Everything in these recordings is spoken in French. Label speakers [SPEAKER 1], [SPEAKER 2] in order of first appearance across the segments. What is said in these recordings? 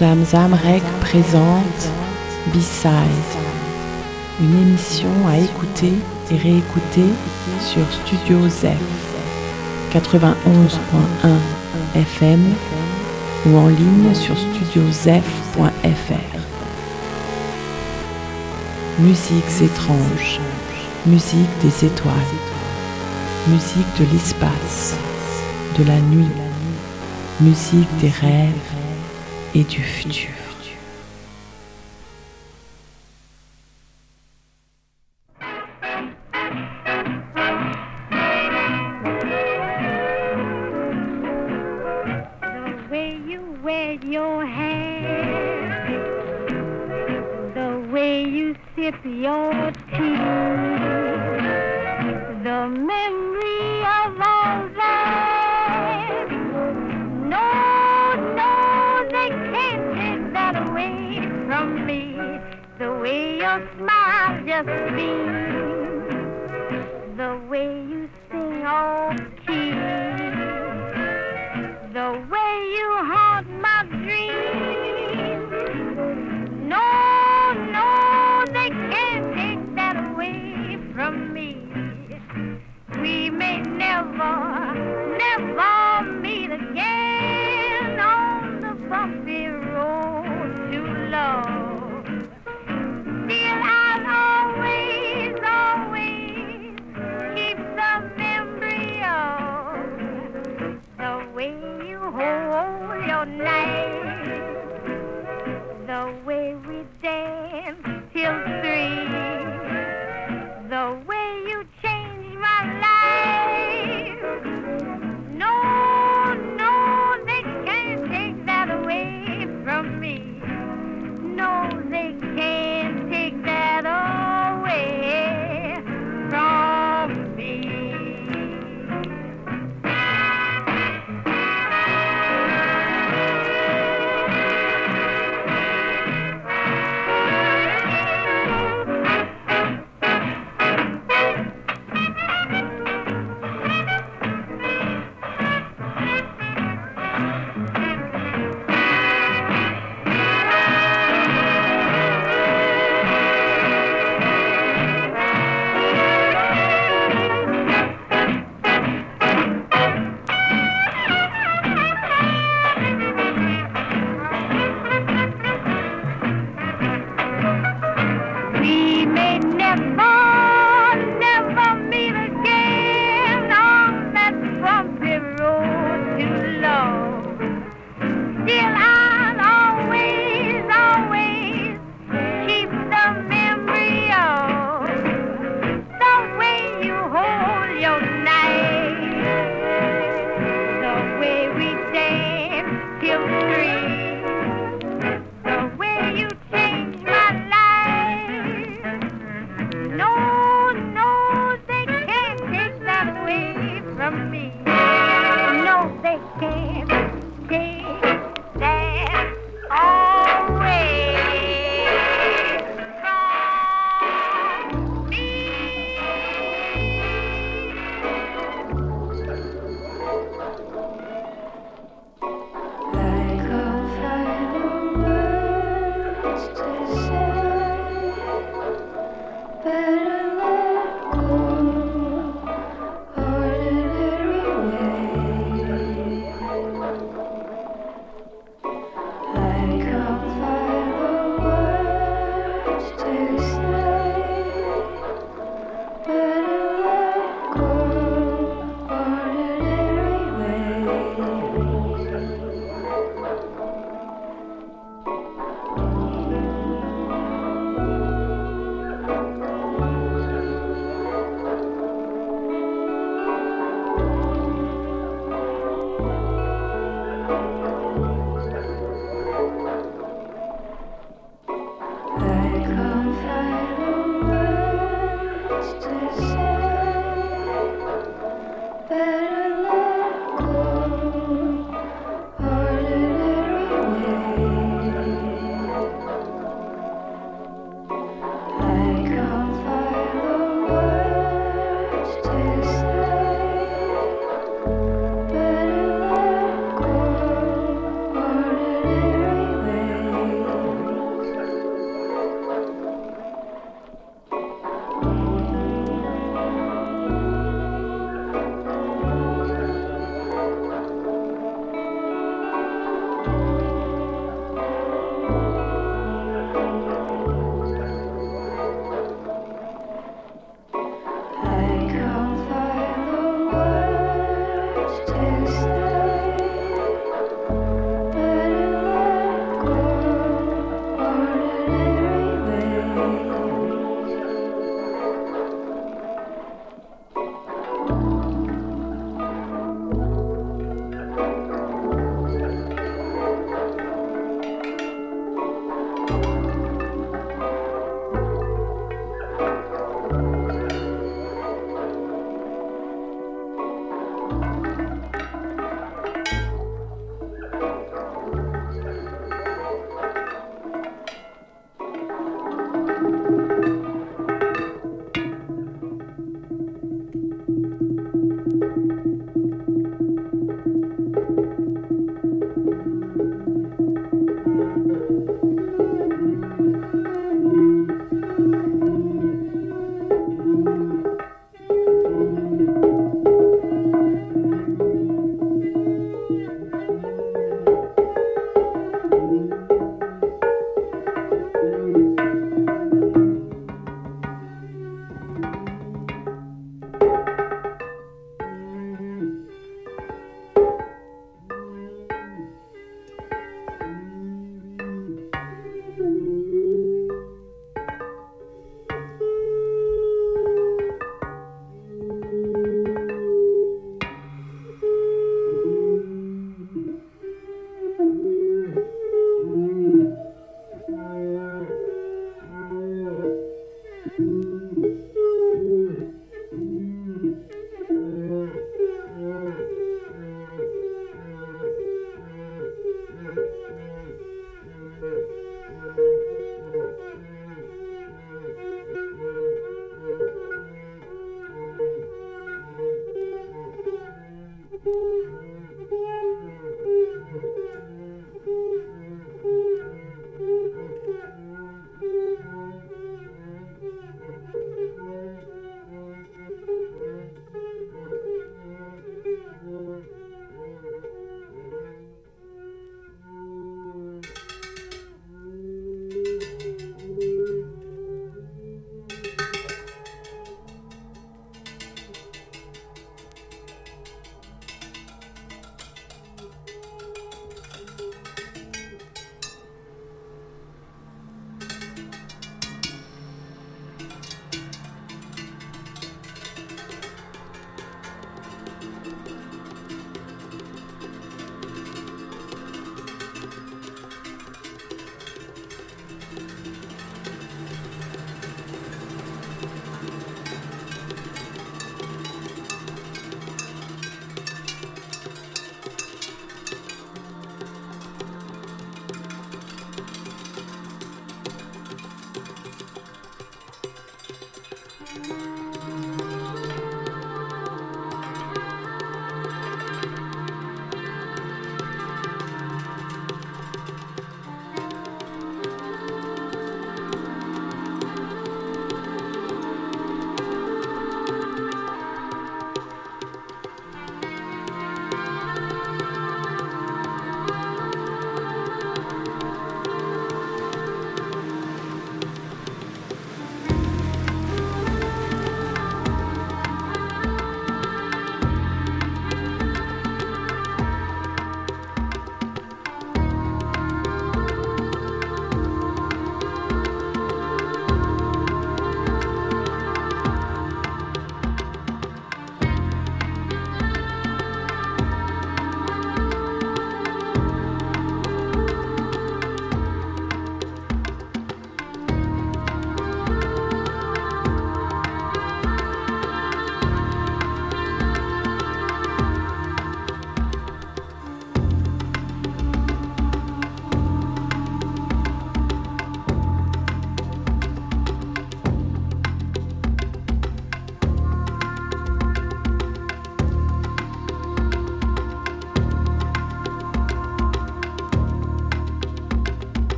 [SPEAKER 1] Zamzam présente B-Side, une émission à écouter et réécouter sur Studio Zef 91.1 FM ou en ligne sur studiozef.fr. Musiques étranges, musique des étoiles, musique de l'espace, de la nuit, musique des rêves et du futur.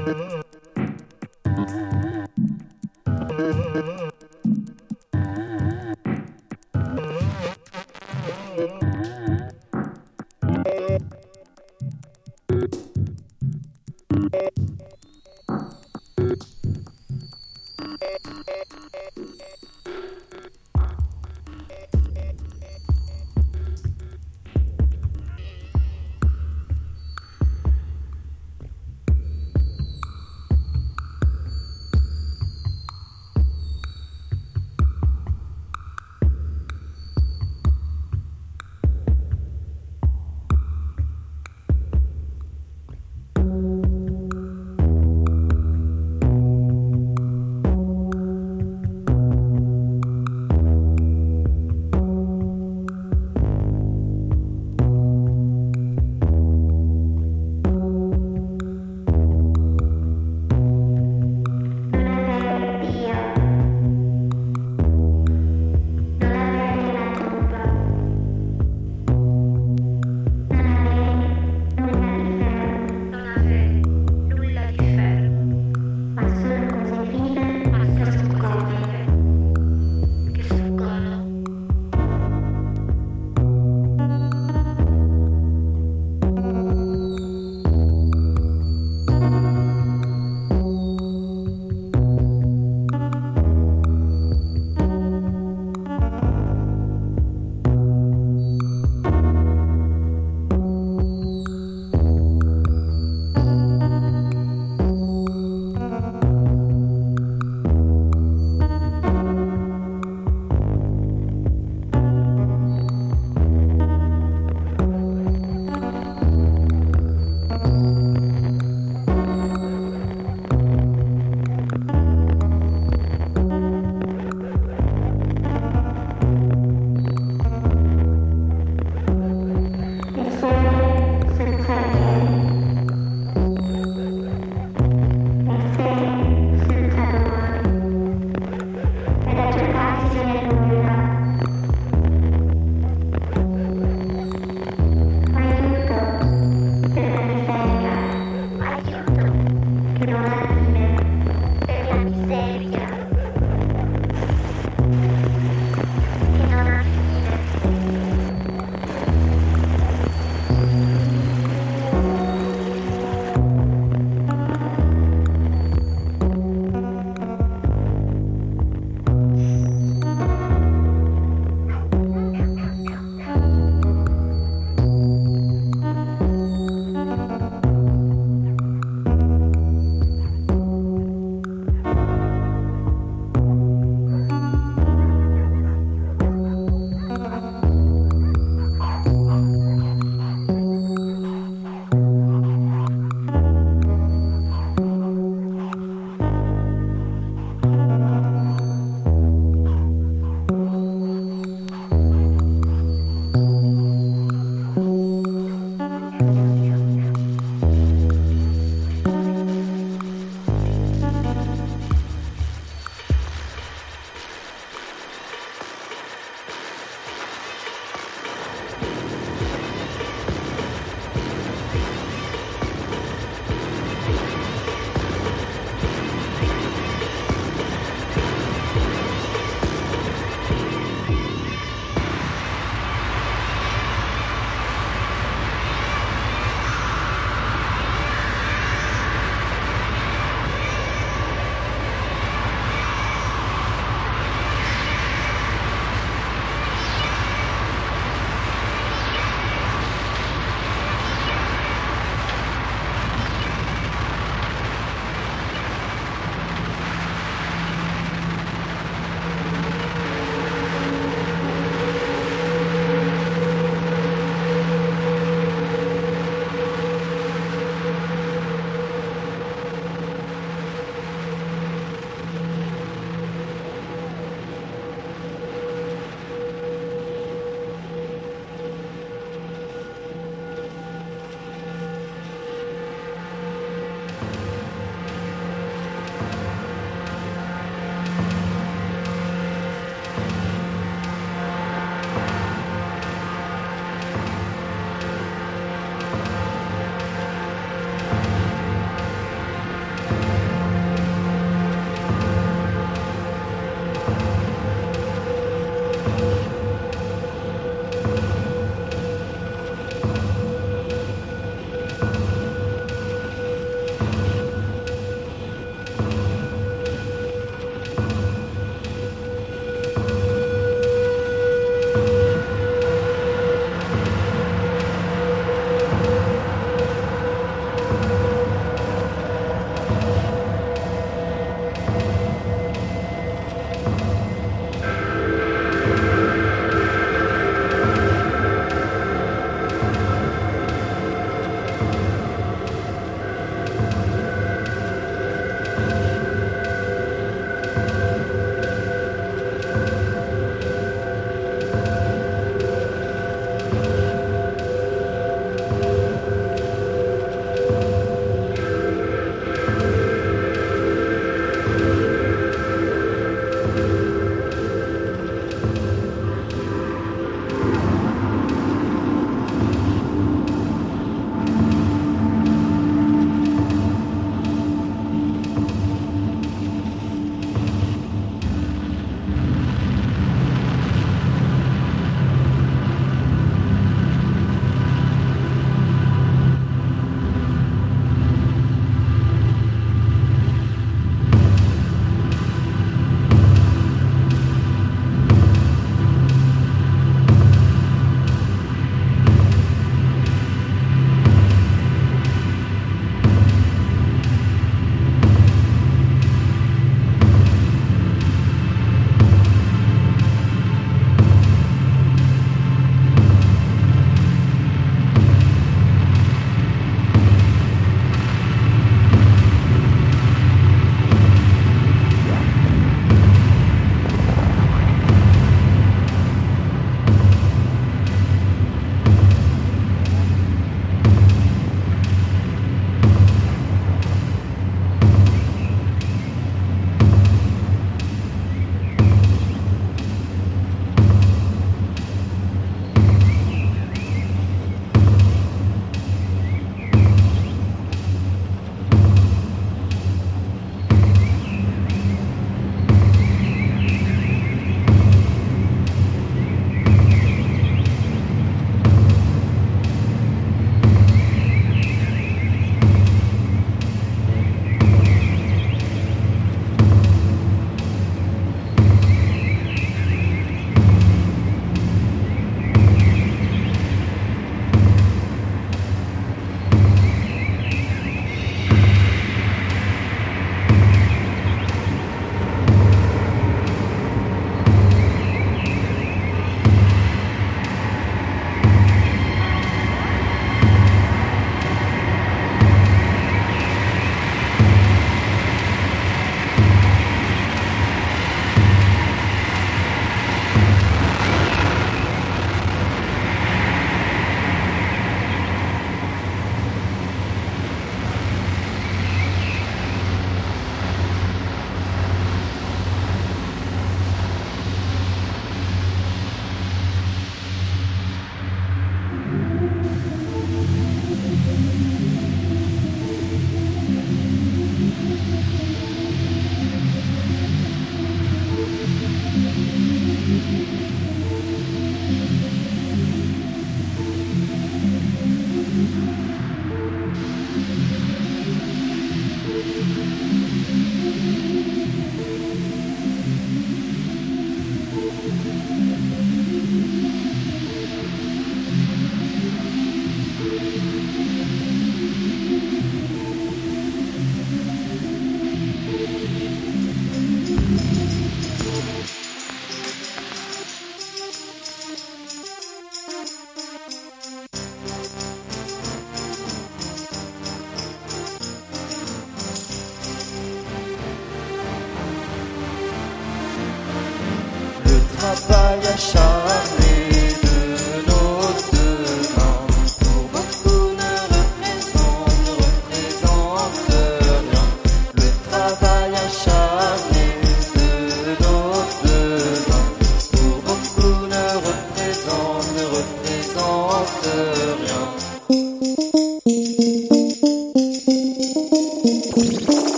[SPEAKER 2] Mm-hmm.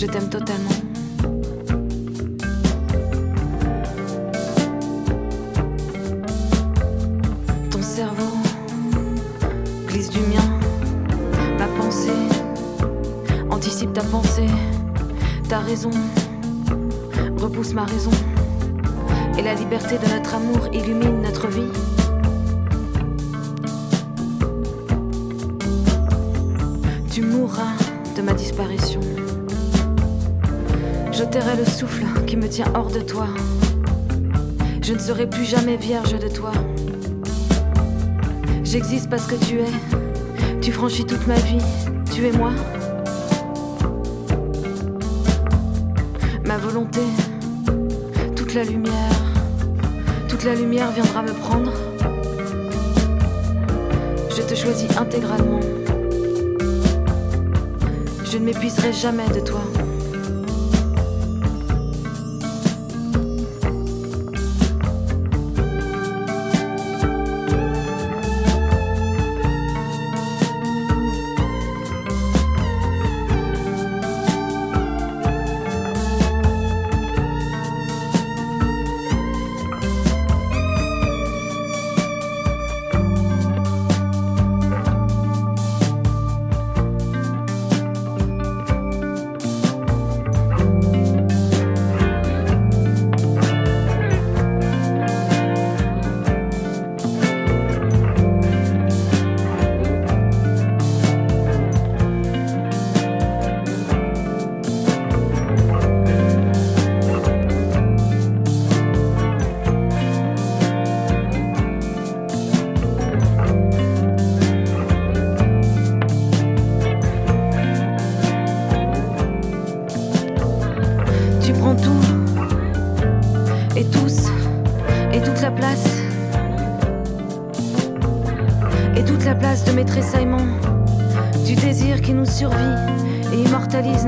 [SPEAKER 3] Je t'aime totalement. Ton cerveau glisse du mien. Ma pensée anticipe ta pensée. Ta raison repousse ma raison. Et la liberté de notre amour illumine notre vie. Tu mourras de ma disparition. Le souffle qui me tient hors de toi. Je ne serai plus jamais vierge de toi. J'existe parce que tu es. Tu franchis toute ma vie. Tu es moi. Ma volonté, toute la lumière, toute la lumière viendra me prendre. Je te choisis intégralement. Je ne m'épuiserai jamais de toi.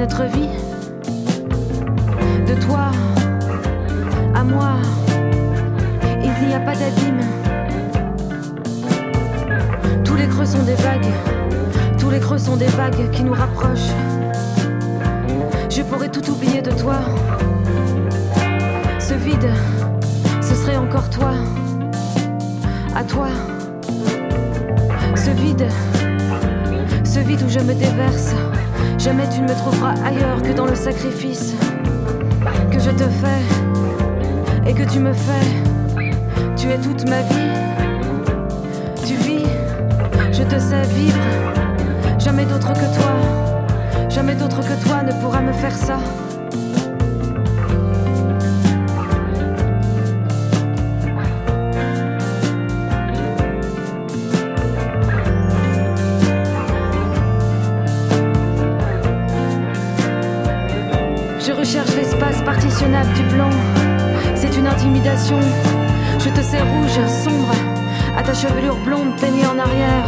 [SPEAKER 3] Notre vie. Ailleurs que dans le sacrifice que je te fais et que tu me fais. Tu es toute ma vie. Tu vis, je te sais vivre. Jamais d'autre que toi. Jamais d'autre que toi ne pourra me faire ça. Du blanc. C'est une intimidation. Je te sais rouge, sombre, à ta chevelure blonde peignée en arrière.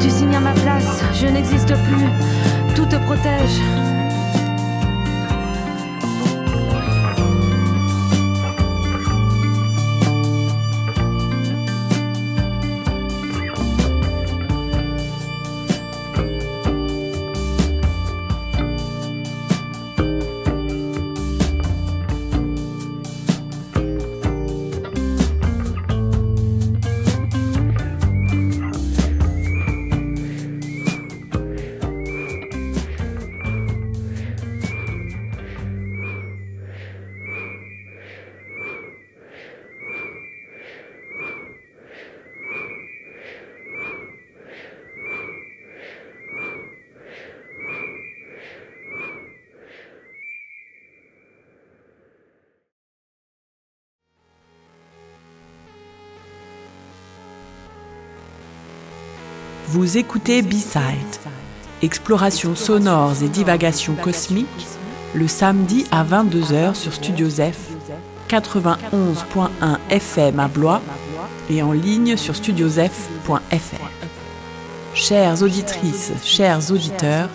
[SPEAKER 3] Tu signes à ma place, je n'existe plus. Tout te protège.
[SPEAKER 4] Vous écoutez B-Side. explorations sonores et divagations cosmiques, le samedi à 22h sur Studio Zef, 91.1 FM à Blois et en ligne sur studiozef.fr. Chères auditrices, chers auditeurs,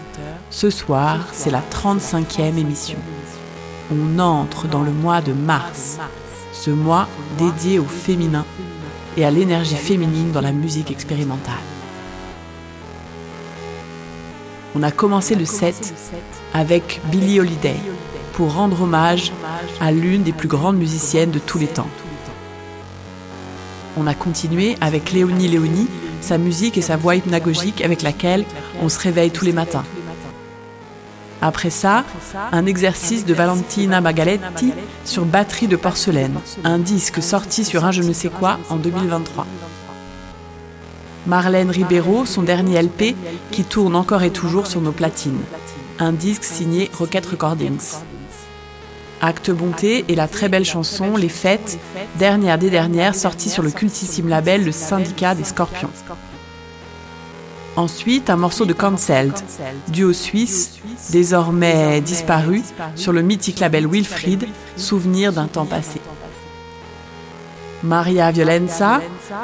[SPEAKER 4] ce soir, c'est la 35e émission. On entre dans le mois de mars, ce mois dédié au féminin et à l'énergie féminine dans la musique expérimentale. On a commencé le set avec Billie Holiday pour rendre hommage à l'une des plus grandes musiciennes de tous les temps. On a continué avec Léonie Léonie, sa musique et sa voix hypnagogique avec laquelle on se réveille tous les matins. Après ça, un exercice de Valentina Magaletti sur Batterie de porcelaine, un disque sorti sur un je ne sais quoi en 2023. Marlène Ribeiro, son dernier LP, qui tourne encore et toujours sur nos platines. Un disque signé Rocket Recordings. Acte Bonté et la très belle chanson Les Fêtes, dernière des dernières, sortie sur le cultissime label Le Syndicat des Scorpions. Ensuite, un morceau de Cancelled, duo suisse, désormais disparu, sur le mythique label Wilfried, souvenir d'un temps passé. Maria Violenza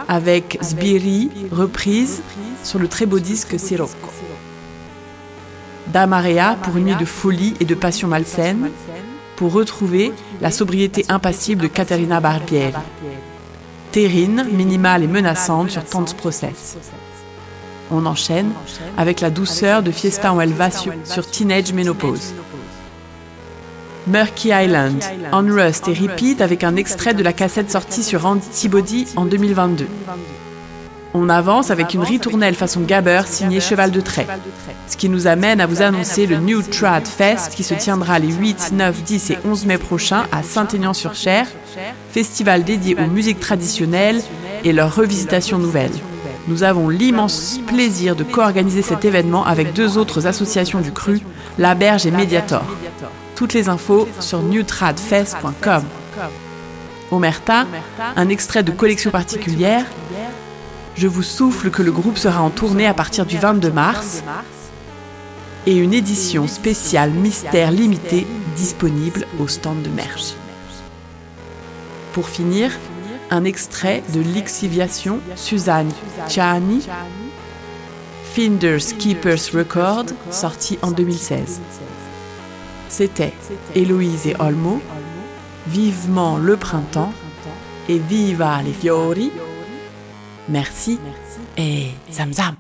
[SPEAKER 4] avec Sbiri, reprise sur le très beau disque Sirocco. Damarea pour une nuit de folie et de passion malsaine, pour retrouver la sobriété impassible de Caterina Barbieri. Terrine, minimale et menaçante sur Tons Process. On enchaîne avec la douceur de Fiesta en Elva sur Teenage Menopause. Murky Island, On Rust et Repeat avec un extrait de la cassette sortie sur Antibody en 2022. On avance avec une ritournelle façon Gabber signée Cheval de Trait. Ce qui nous amène à vous annoncer le New Trad Fest qui se tiendra les 8, 9, 10 et 11 mai prochains à Saint-Aignan-sur-Cher, festival dédié aux musiques traditionnelles et leur revisitation nouvelle. Nous avons l'immense plaisir de co-organiser cet événement avec deux autres associations du cru, La Berge et Mediator. Toutes les infos sur newtradfest.com. Omerta, un extrait de collection particulière. Je vous souffle que le groupe sera en tournée à partir du 22 mars et une édition spéciale mystère limitée disponible au stand de merch. Pour finir, un extrait de Lixiviation Suzanne Ciani, Finders Keepers Record, sorti en 2016. C'était Héloïse et Olmo, Vivement le printemps et Viva les fiori. Merci et zam zam.